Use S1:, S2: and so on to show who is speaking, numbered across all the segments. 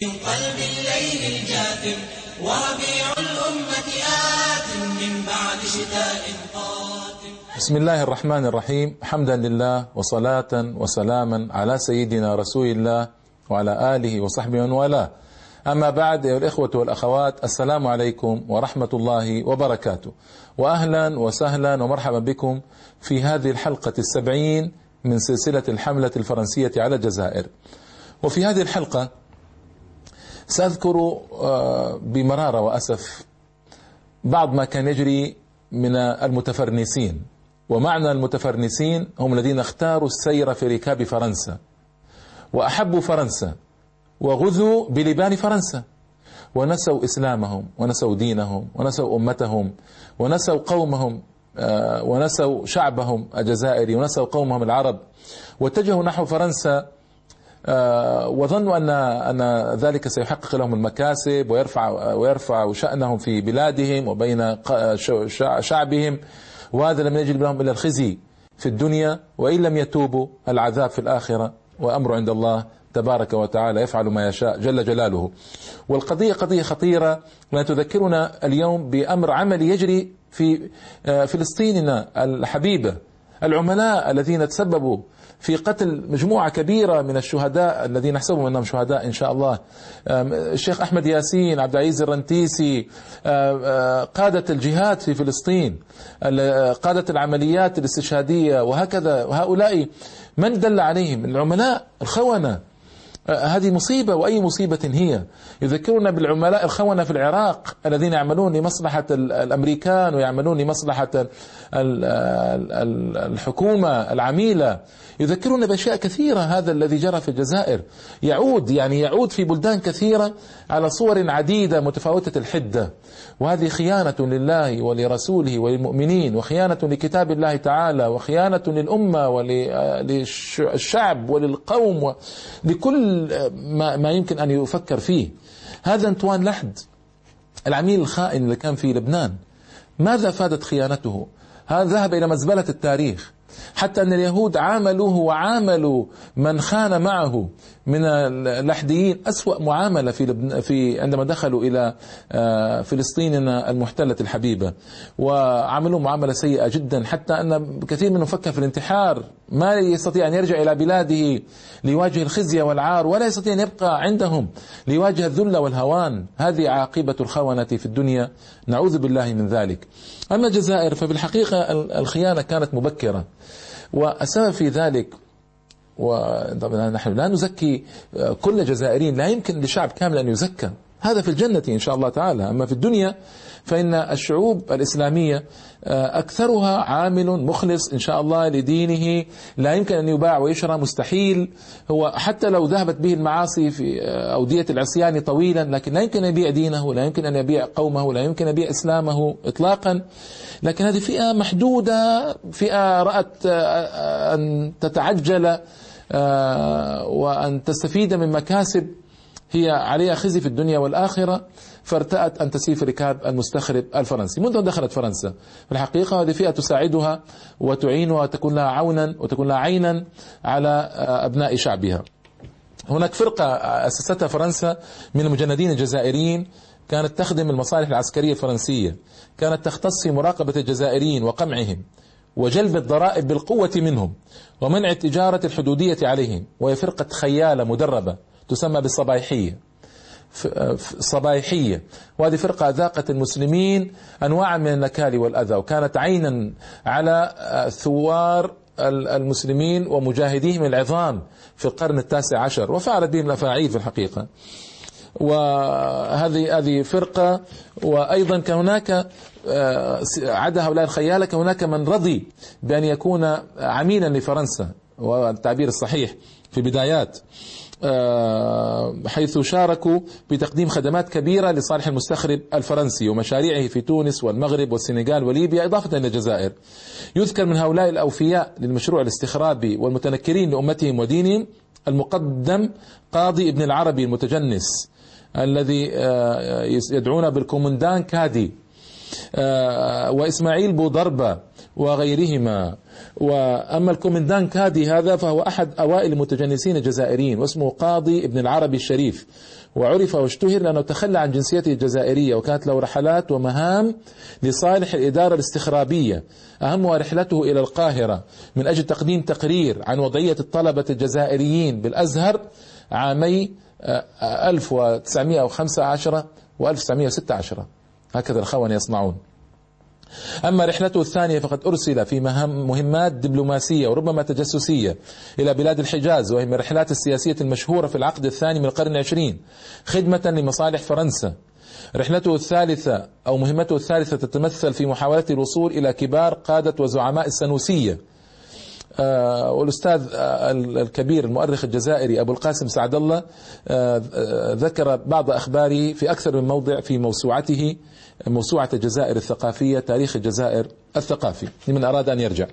S1: قلب الليل الجاثم وربيع الأمة آت من بعد شتاء قاتم.
S2: بسم الله الرحمن الرحيم. حمدا لله وصلاة وسلاما على سيدنا رسول الله وعلى آله وصحبه ومن والاه. أما بعد أيها الإخوة والأخوات السلام عليكم ورحمة الله وبركاته. وأهلا وسهلا ومرحبا بكم في هذه الحلقة السبعين من سلسلة الحملة الفرنسية على الجزائر. وفي هذه الحلقة سأذكر بمرارة وأسف بعض ما كان يجري من المتفرنسين. ومعنى المتفرنسين هم الذين اختاروا السير في ركاب فرنسا. وأحبوا فرنسا وغزوا بلبان فرنسا. ونسوا إسلامهم ونسوا دينهم ونسوا أمتهم ونسوا قومهم ونسوا شعبهم الجزائري ونسوا قومهم العرب. واتجهوا نحو فرنسا وظنوا ان أن ذلك سيحقق لهم المكاسب ويرفع ويرفع شأنهم في بلادهم وبين شعبهم وهذا لم يجلب لهم إلا الخزي في الدنيا وإن لم يتوبوا العذاب في الآخرة وأمر عند الله تبارك وتعالى يفعل ما يشاء جل جلاله. والقضية قضية خطيرة لا تذكرنا اليوم بأمر عملي يجري في فلسطيننا الحبيبة العملاء الذين تسببوا في قتل مجموعة كبيرة من الشهداء الذين نحسبهم أنهم شهداء إن شاء الله. الشيخ أحمد ياسين عبد العزيز الرنتيسي قادة الجهاد في فلسطين قادة العمليات الاستشهادية وهكذا وهؤلاء من دل عليهم؟ العملاء الخونة. هذه مصيبة وأي مصيبة هي؟ يذكرنا بالعملاء الخونة في العراق الذين يعملون لمصلحة الأمريكان ويعملون لمصلحة الحكومة العميلة. يذكرنا بأشياء كثيرة هذا الذي جرى في الجزائر. يعود يعني يعود في بلدان كثيرة على صور عديدة متفاوتة الحدة. وهذه خيانة لله ولرسوله وللمؤمنين وخيانة لكتاب الله تعالى وخيانة للأمة وللشعب وللقوم ولكل ما يمكن أن يفكر فيه. هذا أنطوان لحد العميل الخائن اللي كان في لبنان. ماذا فادت خيانته؟ هذا ذهب إلى مزبلة التاريخ. حتى أن اليهود عاملوه وعاملوا من خان معه. من اللحديين أسوأ معاملة في, في عندما دخلوا إلى فلسطيننا المحتلة الحبيبة وعملوا معاملة سيئة جدا حتى أن كثير منهم فكر في الانتحار. ما يستطيع أن يرجع إلى بلاده ليواجه الخزي والعار ولا يستطيع أن يبقى عندهم ليواجه الذل والهوان. هذه عاقبة الخونة في الدنيا. نعوذ بالله من ذلك. أما الجزائر ففي الحقيقة الخيانة كانت مبكرة والسبب في ذلك وطبعا نحن لا نزكي كل جزائريين لا يمكن لشعب كامل أن يزكى. هذا في الجنة إن شاء الله تعالى. أما في الدنيا فإن الشعوب الإسلامية أكثرها عامل مخلص إن شاء الله لدينه لا يمكن أن يباع ويشرى مستحيل. هو حتى لو ذهبت به المعاصي في أودية العصيان طويلا لكن لا يمكن أن يبيع دينه لا يمكن أن يبيع قومه لا يمكن أن يبيع إسلامه إطلاقا. لكن هذه فئة محدودة فئة رأت أن تتعجل وأن تستفيد من مكاسب هي عليها خزي في الدنيا والآخرة فارتأت أن تسير في ركاب المستخرب الفرنسي. منذ أن دخلت فرنسا في الحقيقة هذه فئة تساعدها وتعينها وتكون لها عونا وتكون لها عينا على أبناء شعبها. هناك فرقة أسستها فرنسا من المجندين الجزائريين كانت تخدم المصالح العسكرية الفرنسية كانت تختص في مراقبة الجزائريين وقمعهم. وجلب الضرائب بالقوة منهم ومنع التجارة الحدودية عليهم وهي فرقة خيالة مدربة تسمى بالصبايحية. صبايحية. وهذه فرقة ذاقت المسلمين أنواعا من النكال والأذى وكانت عينا على ثوار المسلمين ومجاهديهم العظام في القرن التاسع عشر. وفعلت بهم الأفاعيل في الحقيقة. وهذه هذه فرقة وأيضا كهناك عدا هؤلاء الخيالة كهناك من رضي بأن يكون عميلا لفرنسا والتعبير الصحيح في بدايات حيث شاركوا بتقديم خدمات كبيرة لصالح المستخرب الفرنسي ومشاريعه في تونس والمغرب والسنغال وليبيا إضافة إلى الجزائر يذكر من هؤلاء الأوفياء للمشروع الاستخرابي والمتنكرين لأمتهم ودينهم المقدم قاضي ابن العربي المتجنس الذي يدعون بالكومندان كادي وإسماعيل بوضربة وغيرهما. وأما الكومندان كادي هذا فهو أحد أوائل المتجنسين الجزائريين واسمه قاضي ابن العربي الشريف. وعرف واشتهر لأنه تخلى عن جنسيته الجزائرية وكانت له رحلات ومهام لصالح الإدارة الاستخرابية. أهمها رحلته إلى القاهرة من أجل تقديم تقرير عن وضعية الطلبة الجزائريين بالأزهر عامي 1915 و 1916 هكذا الخونة يصنعون. أما رحلته الثانية فقد أرسل في مهام مهمات دبلوماسية وربما تجسسية إلى بلاد الحجاز وهي من الرحلات السياسية المشهورة في العقد الثاني من القرن العشرين خدمة لمصالح فرنسا. رحلته الثالثة أو مهمته الثالثة تتمثل في محاولة الوصول إلى كبار قادة وزعماء السنوسية. آه والأستاذ آه الكبير المؤرخ الجزائري أبو القاسم سعد الله آه ذكر بعض أخباره في أكثر من موضع في موسوعته موسوعة الجزائر الثقافية تاريخ الجزائر الثقافي لمن أراد أن يرجع.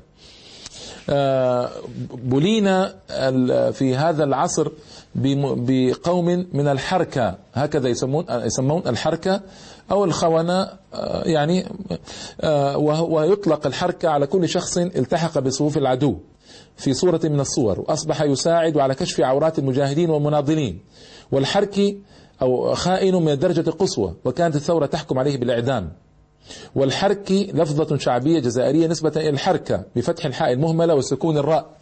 S2: بلينا في هذا العصر بقوم من الحركة هكذا يسمون يسمون الحركة أو الخونة يعني ويطلق الحركة على كل شخص التحق بصفوف العدو في صورة من الصور. وأصبح يساعد على كشف عورات المجاهدين والمناضلين. والحركي أو خائن من الدرجة القصوى وكانت الثورة تحكم عليه بالإعدام. والحركي لفظة شعبية جزائرية نسبة إلى الحركة بفتح الحاء المهملة وسكون الراء.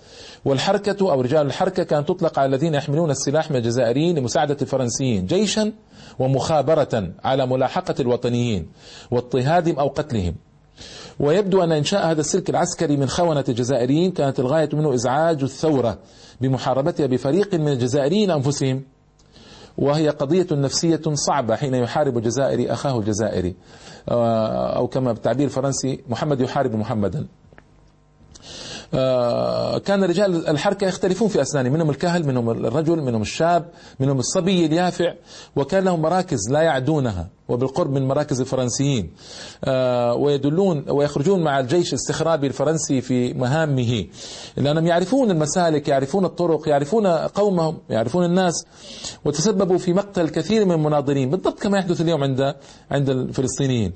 S2: والحركة أو رجال الحركة كانت تطلق على الذين يحملون السلاح من الجزائريين لمساعدة الفرنسيين جيشا ومخابرة على ملاحقة الوطنيين واضطهادهم أو قتلهم. ويبدو أن إنشاء هذا السلك العسكري من خونة الجزائريين كانت الغاية منه إزعاج الثورة بمحاربتها بفريق من الجزائريين أنفسهم. وهي قضية نفسية صعبة حين يحارب الجزائري أخاه الجزائري. أو كما بالتعبير الفرنسي محمد يحارب محمدا. كان رجال الحركة يختلفون في أسنانهم منهم الكهل منهم الرجل منهم الشاب منهم الصبي اليافع وكان لهم مراكز لا يعدونها وبالقرب من مراكز الفرنسيين. ويدلون ويخرجون مع الجيش الاستخرابي الفرنسي في مهامه. لأنهم يعرفون المسالك يعرفون الطرق يعرفون قومهم يعرفون الناس وتسببوا في مقتل كثير من المناضلين بالضبط كما يحدث اليوم عند عند الفلسطينيين.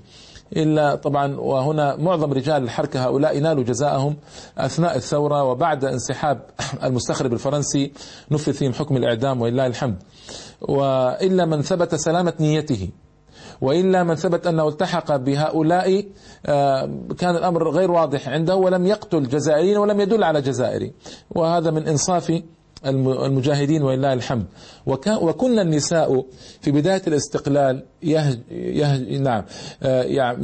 S2: إلا طبعا وهنا معظم رجال الحركة هؤلاء نالوا جزاءهم أثناء الثورة وبعد انسحاب المستخرب الفرنسي نفذ فيهم حكم الإعدام ولله الحمد. وإلا من ثبت سلامة نيته وإلا من ثبت أنه التحق بهؤلاء كان الأمر غير واضح عنده ولم يقتل جزائريين ولم يدل على جزائري. وهذا من إنصاف المجاهدين ولله الحمد. وكنا النساء في بداية الاستقلال يهج يهج نعم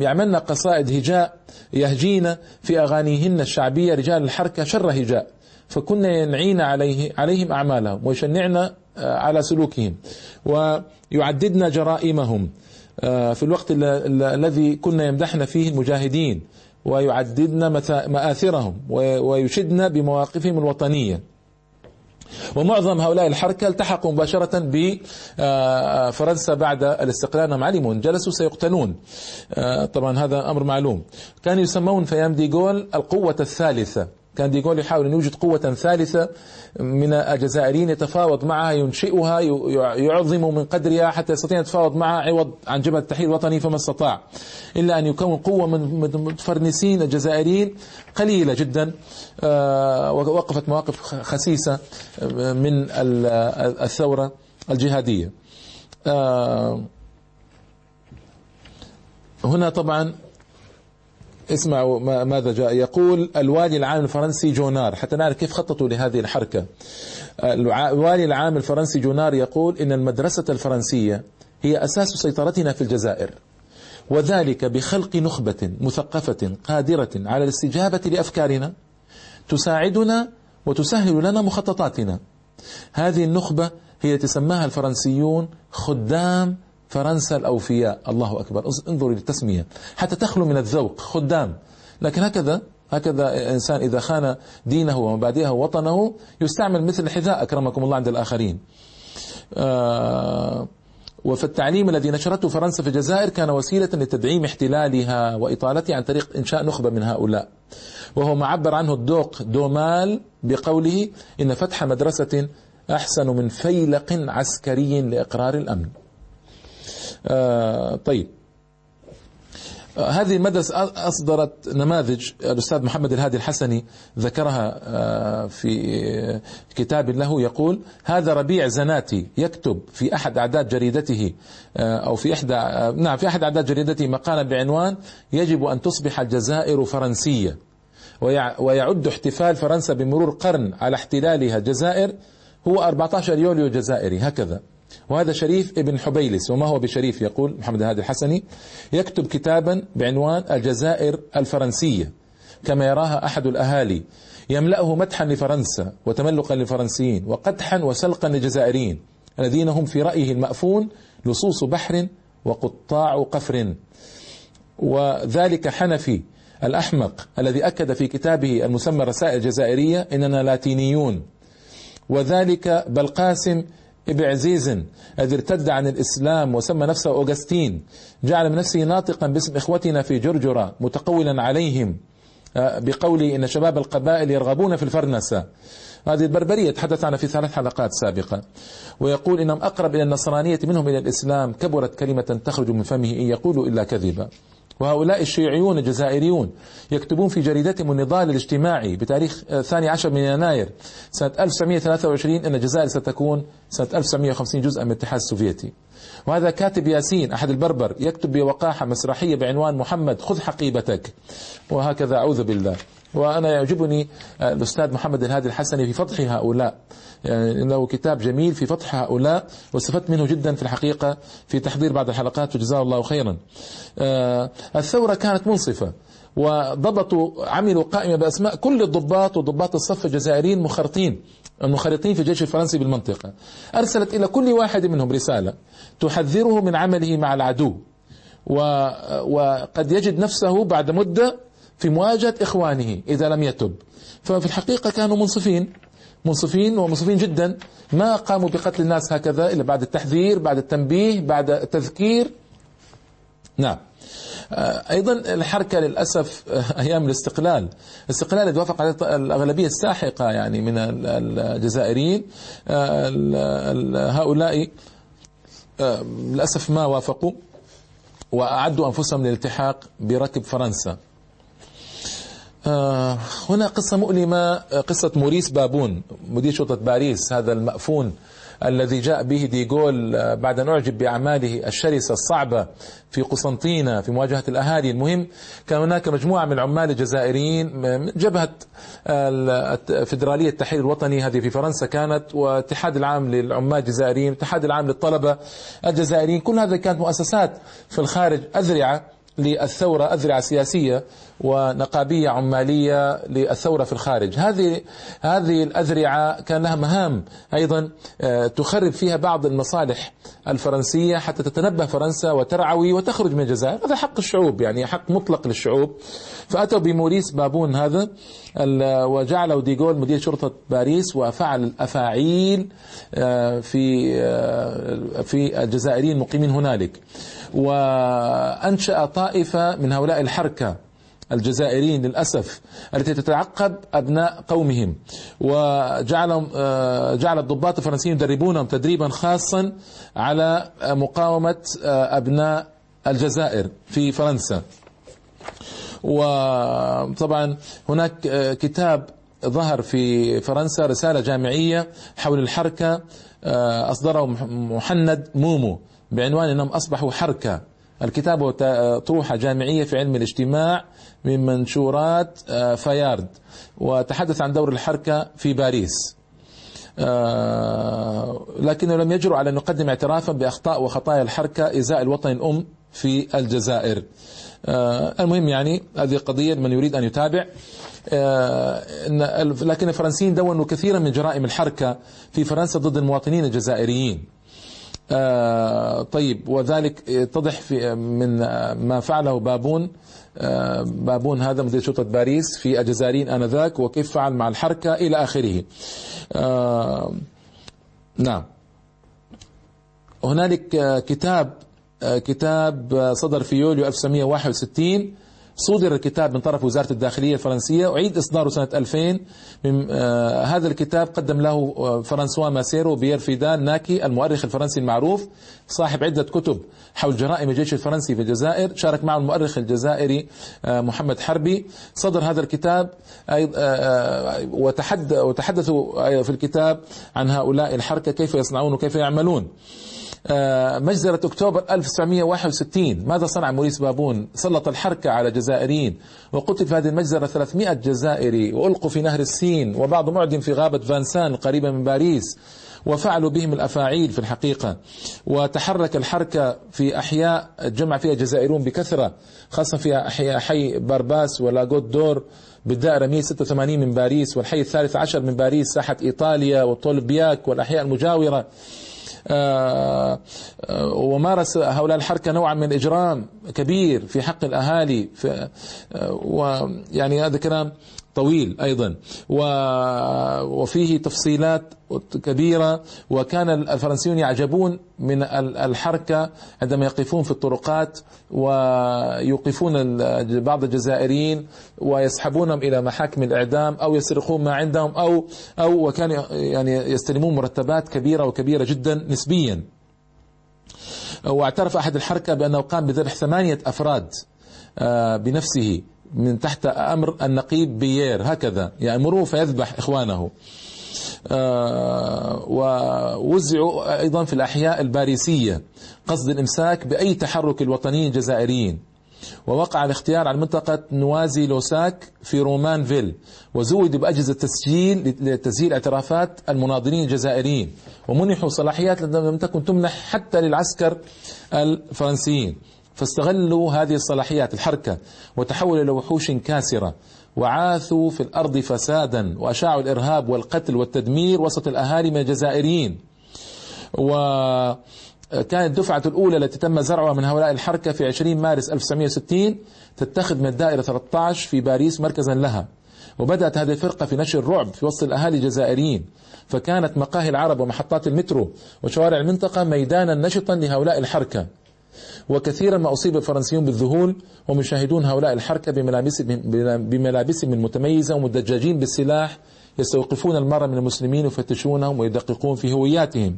S2: يعملن قصائد هجاء يهجين في أغانيهن الشعبية رجال الحركة شر هجاء. فكنا ينعين عليه عليهم أعمالهم ويشنعن على سلوكهم ويعددن جرائمهم في الوقت الذي كنا يمدحن فيه المجاهدين ويعددن مآثرهم ويشدن بمواقفهم الوطنية. ومعظم هؤلاء الحركة التحقوا مباشرة بفرنسا بعد الاستقلال. أنهم علموا إن جلسوا سيقتلون. طبعا هذا أمر معلوم. كانوا يسمون في أيام ديغول القوة الثالثة. كان ديغول يحاول أن يوجد قوة ثالثة من الجزائريين يتفاوض معها ينشئها يعظم من قدرها حتى يستطيع يتفاوض معها عوض عن جبهة التحرير الوطني فما استطاع. إلا أن يكون قوة من متفرنسين الجزائريين قليلة جدا ووقفت مواقف خسيسة من الثورة الجهادية. هنا طبعا اسمعوا ماذا جاء. يقول الوالي العام الفرنسي جونار حتى نعرف كيف خططوا لهذه الحركة. الوالي العام الفرنسي جونار يقول إن المدرسة الفرنسية هي أساس سيطرتنا في الجزائر. وذلك بخلق نخبة مثقفة قادرة على الاستجابة لأفكارنا تساعدنا وتسهل لنا مخططاتنا. هذه النخبة هي تسماها الفرنسيون خدام فرنسا الأوفياء. الله أكبر. انظروا للتسمية. حتى تخلو من الذوق خدام. لكن هكذا هكذا إنسان إذا خان دينه ومبادئه ووطنه يستعمل مثل الحذاء أكرمكم الله عند الآخرين. آه وفي التعليم الذي نشرته فرنسا في الجزائر كان وسيلة لتدعيم احتلالها وإطالتها عن طريق إنشاء نخبة من هؤلاء. وهو ما عبر عنه الدوق دومال بقوله إن فتح مدرسة أحسن من فيلق عسكري لإقرار الأمن. طيب. هذه المدرسة أصدرت نماذج الأستاذ محمد الهادي الحسني ذكرها آه، في كتاب له يقول هذا ربيع زناتي يكتب في أحد أعداد جريدته آه، أو في إحدى آه، نعم في أحد أعداد جريدته مقالا بعنوان يجب أن تصبح الجزائر فرنسية ويعد احتفال فرنسا بمرور قرن على احتلالها الجزائر هو 14 يوليو جزائري هكذا. وهذا شريف ابن حبيلس وما هو بشريف؟ يقول محمد هادي الحسني يكتب كتابا بعنوان الجزائر الفرنسية كما يراها أحد الأهالي يملأه مدحا لفرنسا وتملقا للفرنسيين وقدحا وسلقا للجزائريين الذين هم في رأيه المأفون لصوص بحر وقطاع قفر. وذلك حنفي الأحمق الذي أكد في كتابه المسمى الرسائل الجزائرية إننا لاتينيون. وذلك بل قاسم ابن عزيز الذي ارتد عن الإسلام وسمى نفسه أوغستين. جعل من نفسه ناطقا باسم إخوتنا في جرجرة متقولا عليهم. آه، بقول إن شباب القبائل يرغبون في الفرنسة. هذه البربرية تحدث عنها في ثلاث حلقات سابقة. ويقول إنهم أقرب إلى النصرانية منهم إلى الإسلام كبرت كلمة تخرج من فمه إن يقول إلا كذبا. وهؤلاء الشيوعيون الجزائريون يكتبون في جريدتهم النضال الاجتماعي بتاريخ الثاني عشر من يناير سنة 1923 أن الجزائر ستكون سنة 1950 جزءا من الاتحاد السوفيتي. وهذا كاتب ياسين أحد البربر يكتب بوقاحة مسرحية بعنوان محمد خذ حقيبتك وهكذا أعوذ بالله. وأنا يعجبني الأستاذ محمد الهادي الحسني في فضح هؤلاء. يعني له كتاب جميل في فضح هؤلاء واستفدت منه جدا في الحقيقة في تحضير بعض الحلقات وجزاه الله خيرا. آه، الثورة كانت منصفة وضبطوا عملوا قائمة بأسماء كل الضباط وضباط الصف الجزائريين مخرطين المخرطين في الجيش الفرنسي بالمنطقة. أرسلت إلى كل واحد منهم رسالة تحذره من عمله مع العدو وقد يجد نفسه بعد مدة في مواجهة إخوانه إذا لم يتب. ففي الحقيقة كانوا منصفين منصفين ومنصفين جدا. ما قاموا بقتل الناس هكذا إلا بعد التحذير بعد التنبيه بعد التذكير. نعم. آه، أيضا الحركة للأسف آه، أيام الاستقلال. الاستقلال اللي توافق عليه الأغلبية الساحقة يعني من الجزائريين. آه، هؤلاء للأسف ما وافقوا وأعدوا أنفسهم للالتحاق بركب فرنسا. آه، هنا قصة مؤلمة آه، قصة موريس بابون مدير شرطة باريس هذا المأفون الذي جاء به ديغول آه، بعد أن أعجب بأعماله الشرسة الصعبة في قسنطينة في مواجهة الأهالي. المهم كان هناك مجموعة من العمال الجزائريين من جبهة الفدرالية التحرير الوطني هذه في فرنسا كانت والاتحاد العام للعمال الجزائريين الاتحاد العام للطلبة الجزائريين. كل هذه كانت مؤسسات في الخارج أذرعة للثورة أذرع سياسية ونقابية عمالية للثورة في الخارج. هذه هذه الأذرعة كان لها مهام أيضا آه، تخرب فيها بعض المصالح الفرنسية حتى تتنبه فرنسا وترعوي وتخرج من الجزائر. هذا حق الشعوب يعني حق مطلق للشعوب. فأتوا بموريس بابون هذا وجعله ديغول مدير شرطة باريس وفعل الأفاعيل آه، في آه، في الجزائريين المقيمين هنالك. وأنشأ طائفة من هؤلاء الحركة الجزائريين للأسف التي تتعقب أبناء قومهم. وجعلهم آه، جعل الضباط الفرنسيين يدربونهم تدريبا خاصا على مقاومة أبناء الجزائر في فرنسا. وطبعا هناك كتاب ظهر في فرنسا رسالة جامعية حول الحركة آه، أصدره محند مومو بعنوان أنهم أصبحوا حركة. الكتاب طروحة جامعية في علم الاجتماع من منشورات آه، فيارد وتحدث عن دور الحركة في باريس. آه، لكنه لم يجرؤ على أن يقدم اعترافا بأخطاء وخطايا الحركة إزاء الوطن الأم في الجزائر. المهم يعني هذه قضية من يريد أن يتابع. لكن الفرنسيين دونوا كثيرا من جرائم الحركة في فرنسا ضد المواطنين الجزائريين. آه طيب وذلك يتضح في من ما فعله بابون. آه بابون هذا مدير شرطة باريس في الجزائريين آنذاك وكيف فعل مع الحركة إلى آخره. آه نعم. هنالك كتاب كتاب صدر في يوليو 1961 صدر الكتاب من طرف وزارة الداخلية الفرنسية. أعيد إصداره سنة 2000 من آه هذا الكتاب قدم له آه فرانسوا ماسيرو بيير فيدال ناكي المؤرخ الفرنسي المعروف صاحب عدة كتب حول جرائم الجيش الفرنسي في الجزائر. شارك معه المؤرخ الجزائري آه محمد حربي. صدر هذا الكتاب آه، آه، وتحدثوا في الكتاب عن هؤلاء الحركة كيف يصنعون وكيف يعملون. آه، مجزرة أكتوبر 1961 ماذا صنع موريس بابون؟ سلط الحركى على جزائريين. وقتل في هذه المجزرة 300 جزائري. وألقوا في نهر السين. وبعضهم أعدم في غابة فانسان القريبة من باريس. وفعلوا بهم الأفاعيل في الحقيقة. وتحرك الحركى في أحياء جمع فيها جزائريون بكثرة. خاصة في أحياء حي بارباس ولاغوت دور بالدائرة 186 من باريس. والحي الثالث عشر من باريس ساحة إيطاليا وطولبياك والأحياء المجاورة. آه، آه، ومارس هؤلاء الحركة نوعا من إجرام كبير في حق الأهالي آه، ويعني هذا كلام طويل أيضا. وفيه تفصيلات كبيرة. وكان الفرنسيون يعجبون من الحركة عندما يقفون في الطرقات ويوقفون بعض الجزائريين ويسحبونهم إلى محاكم الإعدام أو يسرقون ما عندهم أو أو وكان يعني يستلمون مرتبات كبيرة وكبيرة جدا نسبيا. واعترف أحد الحركة بأنه قام بذبح ثمانية أفراد آه، بنفسه. من تحت أمر النقيب بيير هكذا. يأمره فيذبح إخوانه. آه، ووزعوا أيضا في الأحياء الباريسية قصد الإمساك بأي تحرك الوطنيين الجزائريين. ووقع الاختيار على منطقة نوازي لوساك في رومان فيل وزود بأجهزة تسجيل لتسجيل اعترافات المناضلين الجزائريين. ومنحوا صلاحيات لم تكن تمنح حتى للعسكر الفرنسيين. فاستغلوا هذه الصلاحيات الحركة وتحولوا إلى وحوش كاسرة وعاثوا في الأرض فسادا وأشاعوا الإرهاب والقتل والتدمير وسط الأهالي من الجزائريين. وكانت الدفعة الأولى التي تم زرعها من هؤلاء الحركة في 20 مارس 1960 تتخذ من الدائرة 13 في باريس مركزا لها. وبدأت هذه الفرقة في نشر الرعب في وسط الأهالي الجزائريين. فكانت مقاهي العرب ومحطات المترو وشوارع المنطقة ميدانا نشطا لهؤلاء الحركة. وكثيرا ما أصيب الفرنسيون بالذهول وهم يشاهدون هؤلاء الحركة بملابسهم بملابسهم المتميزة ومدججين بالسلاح يستوقفون المرة من المسلمين ويفتشونهم ويدققون في هوياتهم.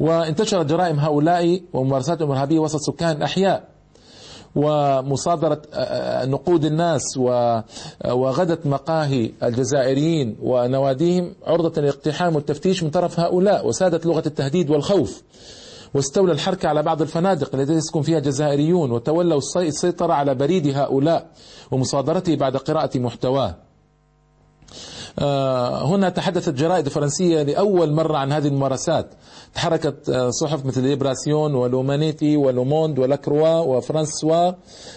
S2: وانتشرت جرائم هؤلاء وممارساتهم الإرهابية وسط سكان الأحياء ومصادرة نقود الناس وغدت مقاهي الجزائريين ونواديهم عرضة للاقتحام والتفتيش من طرف هؤلاء وسادت لغة التهديد والخوف. واستولى الحركى على بعض الفنادق التي يسكن فيها جزائريون وتولوا السيطرة على بريد هؤلاء ومصادرته بعد قراءة محتواه. هنا تحدثت جرائد فرنسية لأول مرة عن هذه الممارسات. تحركت آه، صحف مثل ليبراسيون ولومانيتي ولوموند ولاكروا وفرانسوا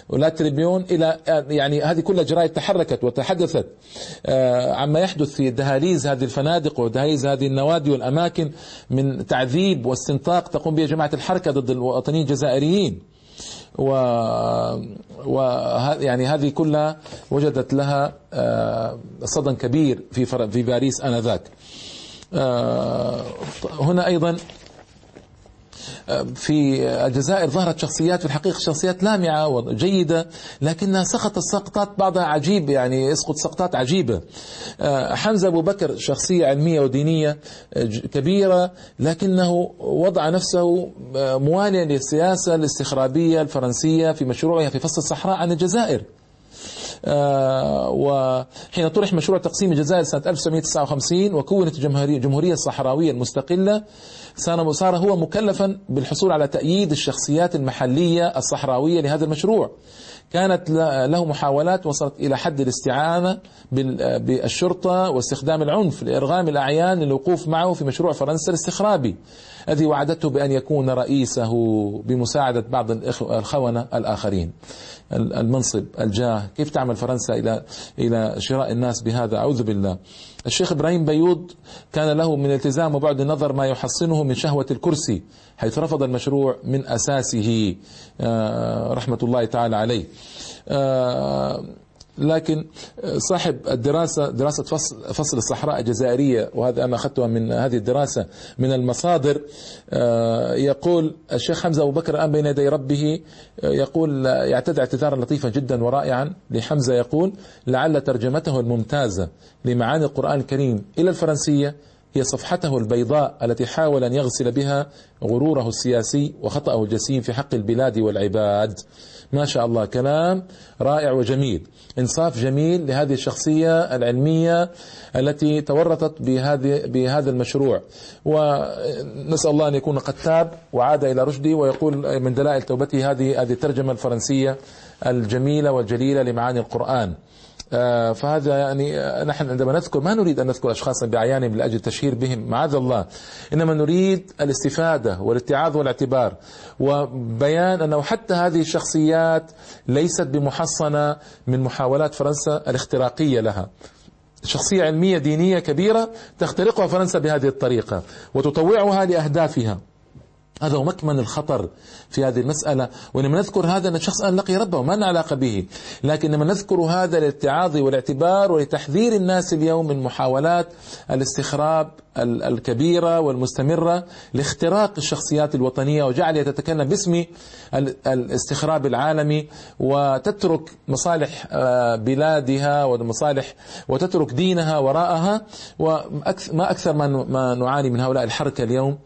S2: ولا تريبيون إلى آه، يعني هذه كلها جرائد تحركت وتحدثت عما يحدث في دهاليز هذه الفنادق ودهاليز هذه النوادي والأماكن من تعذيب واستنطاق تقوم به جماعة الحركة ضد الوطنيين الجزائريين. و, و يعني هذه كلها وجدت لها آه، صدى كبير في في باريس آنذاك. آه، هنا أيضا في الجزائر ظهرت شخصيات في الحقيقة شخصيات لامعة وجيدة لكنها سقطت سقطات بعضها عجيب يعني يسقط سقطات عجيبة. آه، حمزة أبو بكر شخصية علمية ودينية آه، كبيرة لكنه وضع نفسه آه، مواليا للسياسة الاستخرابية الفرنسية في مشروعها في فصل الصحراء عن الجزائر. وحين طرح مشروع تقسيم الجزائر سنة 1959 وكونت الجمهورية الصحراوية المستقلة صار هو مكلفا بالحصول على تأييد الشخصيات المحلية الصحراوية لهذا المشروع. كانت له محاولات وصلت إلى حد الاستعانة بالشرطة واستخدام العنف لإرغام الأعيان للوقوف معه في مشروع فرنسا الاستخرابي الذي وعدته بأن يكون رئيسه بمساعدة بعض الخونة الآخرين. المنصب الجاه. كيف تعمل فرنسا إلى إلى شراء الناس بهذا؟ أعوذ بالله. الشيخ إبراهيم بيوض كان له من التزام وبعد النظر ما يحصنه من شهوة الكرسي حيث رفض المشروع من أساسه. آه، رحمة الله تعالى عليه. آه، لكن صاحب الدراسة دراسة فصل, فصل الصحراء الجزائرية وهذا أنا أخذتها من هذه الدراسة من المصادر آه، يقول الشيخ حمزة أبو بكر الآن بين يدي ربه آه، يقول يعتذر اعتذارا لطيفا جدا ورائعا لحمزة يقول لعل ترجمته الممتازة لمعاني القرآن الكريم إلى الفرنسية هي صفحته البيضاء التي حاول أن يغسل بها غروره السياسي وخطأه الجسيم في حق البلاد والعباد. ما شاء الله كلام رائع وجميل. انصاف جميل لهذه الشخصية العلمية التي تورطت بهذه بهذا المشروع. ونسأل الله أن يكون قد تاب وعاد إلى رشدي ويقول من دلائل توبته هذه هذه الترجمة الفرنسية الجميلة والجليلة لمعاني القرآن. آه، فهذا يعني آه، نحن عندما نذكر ما نريد أن نذكر أشخاصا بعيانهم لأجل التشهير بهم معاذ الله. إنما نريد الاستفادة والاتعاظ والاعتبار. وبيان أنه حتى هذه الشخصيات ليست بمحصنة من محاولات فرنسا الاختراقية لها. شخصية علمية دينية كبيرة تخترقها فرنسا بهذه الطريقة وتطوعها لأهدافها. هذا هو مكمن الخطر في هذه المسألة. ولما نذكر هذا أن الشخص الآن لقي ربه ما لنا علاقة به. لكن لما نذكر هذا للاتعاظ والاعتبار ولتحذير الناس اليوم من محاولات الاستخراب الكبيرة والمستمرة لاختراق الشخصيات الوطنية وجعلها تتكلم باسم الاستخراب العالمي وتترك مصالح آه، بلادها ومصالح وتترك دينها وراءها. وما أكثر ما نعاني من هؤلاء الحركة اليوم.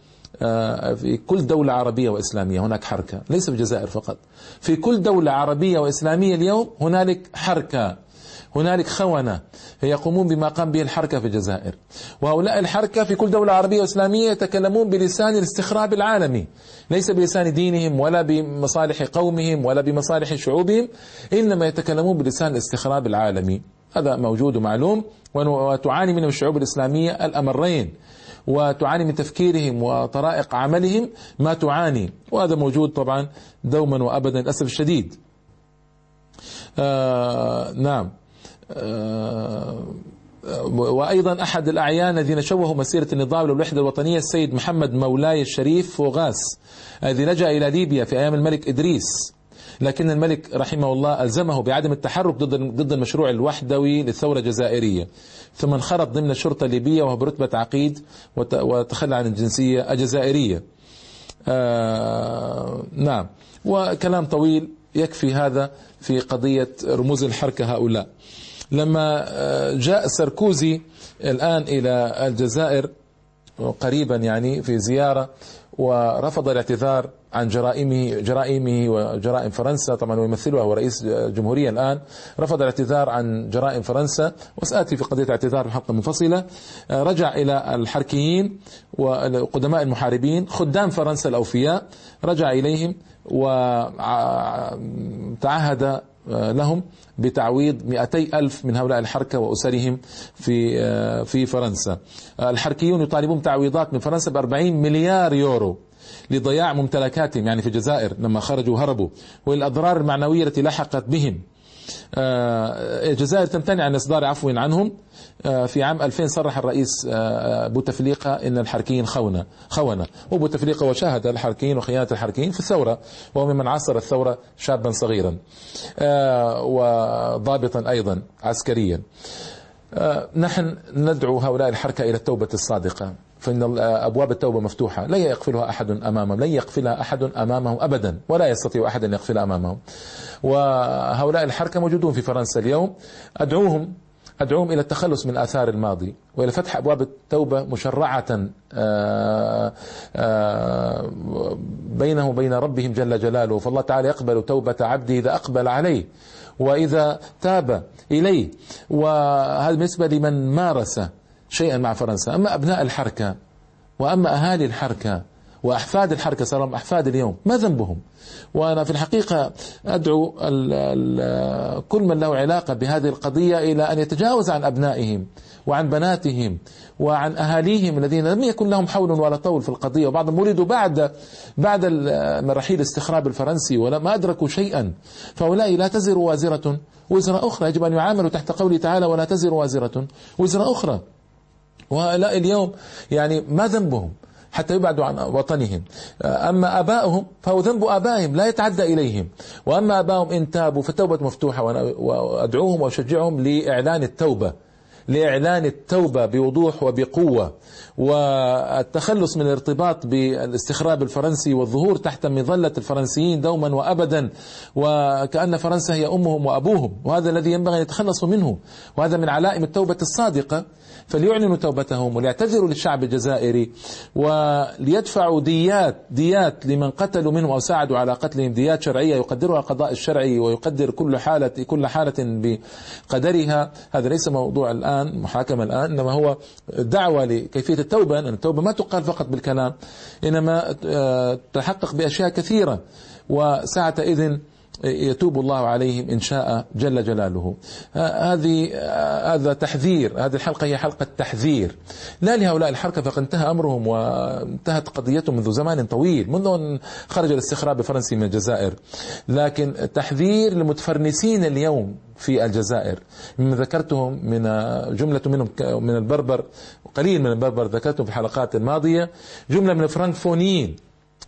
S2: في كل دولة عربية وإسلامية هناك حركة ليس في الجزائر فقط. في كل دولة عربية وإسلامية اليوم هنالك حركة هنالك خونة يقومون بما قام به الحركة في الجزائر. وهؤلاء الحركة في كل دولة عربية وإسلامية يتكلمون بلسان الاستخراب العالمي. ليس بلسان دينهم ولا بمصالح قومهم ولا بمصالح شعوبهم إنما يتكلمون بلسان الاستخراب العالمي. هذا موجود ومعلوم وتعاني منه الشعوب الإسلامية الأمرين. وتعاني من تفكيرهم وطرائق عملهم ما تعاني. وهذا موجود طبعا دوما وابدا للأسف الشديد. آه نعم. آه وأيضا أحد الأعيان الذين شوهوا مسيرة النضال والوحده الوطنية السيد محمد مولاي الشريف فوغاس الذي لجأ إلى ليبيا في أيام الملك إدريس. لكن الملك رحمه الله ألزمه بعدم التحرك ضد ضد المشروع الوحدوي للثورة الجزائرية. ثم انخرط ضمن الشرطة الليبية وهو برتبة عقيد وتخلى عن الجنسية الجزائرية. آه نعم. وكلام طويل يكفي هذا في قضية رموز الحركة هؤلاء. لما آه، جاء ساركوزي الآن إلى الجزائر قريبا يعني في زيارة ورفض الاعتذار عن جرائمه جرائمه وجرائم فرنسا. طبعا يمثلها هو رئيس الجمهورية الآن. رفض الاعتذار عن جرائم فرنسا. وسآتي في قضية الاعتذار في حلقة منفصلة رجع إلى الحركيين وقدماء المحاربين خدام فرنسا الأوفياء رجع إليهم وتعهد لهم بتعويض 200 ألف من هؤلاء الحركة وأسرهم في في فرنسا. الحركيون يطالبون تعويضات من فرنسا ب 40 مليار يورو. لضياع ممتلكاتهم يعني في الجزائر لما خرجوا هربوا والأضرار المعنوية التي لحقت بهم. آه، الجزائر تمتنع عن إصدار عفو عنهم. آه، في عام 2000 صرح الرئيس آه، بوتفليقة إن الحركيين خونة. خونة وبوتفليقة وشاهد الحركيين وخيانة الحركيين في الثورة وهو ممن عاصر الثورة شابا صغيرا وضابطا أيضا عسكريا. نحن ندعو هؤلاء الحركة إلى التوبة الصادقة. فإن أبواب التوبة مفتوحة. لا يقفلها أحد أمامهم. لن يقفلها أحد أمامهم أبدا. ولا يستطيع أحد أن يقفلها أمامهم. وهؤلاء الحركة موجودون في فرنسا اليوم. أدعوهم أدعوهم إلى التخلص من آثار الماضي وإلى فتح أبواب التوبة مشرعة آه، آه، بينه وبين ربهم جل جلاله. فالله تعالى يقبل توبة عبده إذا أقبل عليه وإذا تاب إليه. وهذا بالنسبة لمن مارس شيئا مع فرنسا. أما أبناء الحركة وأما أهالي الحركة وأحفاد الحركة صاروا أحفاد اليوم. ما ذنبهم؟ وأنا في الحقيقة أدعو ال ال كل من له علاقة بهذه القضية إلى أن يتجاوز عن أبنائهم وعن بناتهم وعن أهاليهم الذين لم يكن لهم حول ولا طول في القضية. وبعضهم ولدوا بعد بعد رحيل الاستخراب الفرنسي وما أدركوا شيئا. فهؤلاء لا تزر وازرة. وزر أخرى يجب أن يعاملوا تحت قوله تعالى ولا تزر وازرة. وزر أخرى وهؤلاء اليوم يعني ما ذنبهم حتى يبعدوا عن وطنهم. أما آبائهم فهو ذنب آبائهم لا يتعدى إليهم. وأما آبائهم إن تابوا فالتوبة مفتوحة وأدعوهم وأشجعهم لإعلان التوبة لإعلان التوبة بوضوح وبقوة. والتخلص من الارتباط بالاستخراب الفرنسي والظهور تحت مظلة الفرنسيين دوما وأبدا. وكأن فرنسا هي أمهم وأبوهم وهذا الذي ينبغي أن يتخلصوا منه. وهذا من علائم التوبة الصادقة. فليعلنوا توبتهم وليعتذروا للشعب الجزائري وليدفعوا ديات ديات لمن قتلوا منهم أو ساعدوا على قتلهم. ديات شرعية يقدرها القضاء الشرعي ويقدر كل حاله كل حالة بقدرها. هذا ليس موضوع الآن محاكمة الآن إنما هو دعوة لكيفية التوبة ان التوبة ما تقال فقط بالكلام إنما آه، تحقق بأشياء كثيرة. وساعتئذ يتوب الله عليهم إن شاء جل جلاله. هذه هذا تحذير هذه الحلقة هي حلقة تحذير. لا لهؤلاء الحركة فقد انتهى أمرهم وانتهت قضيتهم منذ زمان طويل منذ أن خرج الاستخراب الفرنسي من الجزائر. لكن تحذير للمتفرنسين اليوم في الجزائر. مما ذكرتهم من جملة منهم من البربر قليل من البربر ذكرتهم في الحلقات الماضية جملة من الفرنكفونيين.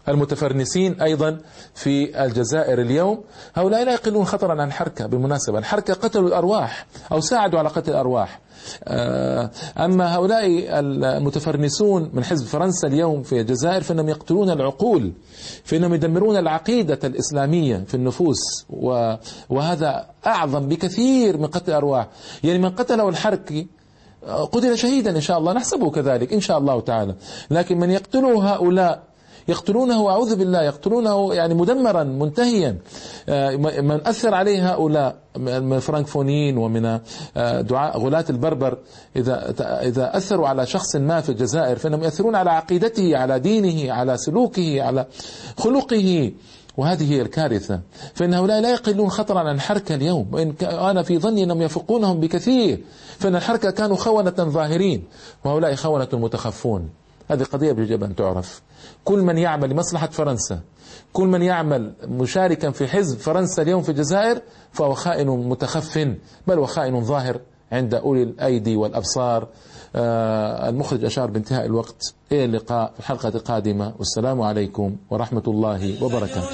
S2: المتفرنسين أيضا في الجزائر اليوم. هؤلاء لا يقلون خطرا عن الحركة بالمناسبة الحركة قتلوا الأرواح أو ساعدوا على قتل الأرواح. آه، أما هؤلاء المتفرنسون من حزب فرنسا اليوم في الجزائر فإنهم يقتلون العقول فإنهم يدمرون العقيدة الإسلامية في النفوس وهذا أعظم بكثير من قتل الأرواح. يعني من قتله الحركي قتل شهيدا إن شاء الله نحسبه كذلك إن شاء الله تعالى. لكن من يقتله هؤلاء يقتلونه أعوذ بالله يقتلونه يعني مدمرا منتهيا. آه، من أثر عليه هؤلاء من الفرنكفونيين ومن آه، دعاء غلاة البربر. إذا إذا أثروا على شخص ما في الجزائر فإنهم يأثرون على عقيدته على دينه على سلوكه على خلقه. وهذه هي الكارثة. فإن هؤلاء لا يقلون خطرا عن الحركة اليوم. وإن أنا في ظني أنهم يفوقونهم بكثير. فإن الحركة كانوا خونة ظاهرين. وهؤلاء خونة متخفون. هذه قضية يجب أن تعرف. كل من يعمل لمصلحة فرنسا كل من يعمل مشاركا في حزب فرنسا اليوم في الجزائر فهو خائن متخف بل وخائن ظاهر عند أولي الأيدي والأبصار. آه المخرج أشار بانتهاء الوقت إلى اللقاء في الحلقة القادمة والسلام عليكم ورحمة الله وبركاته.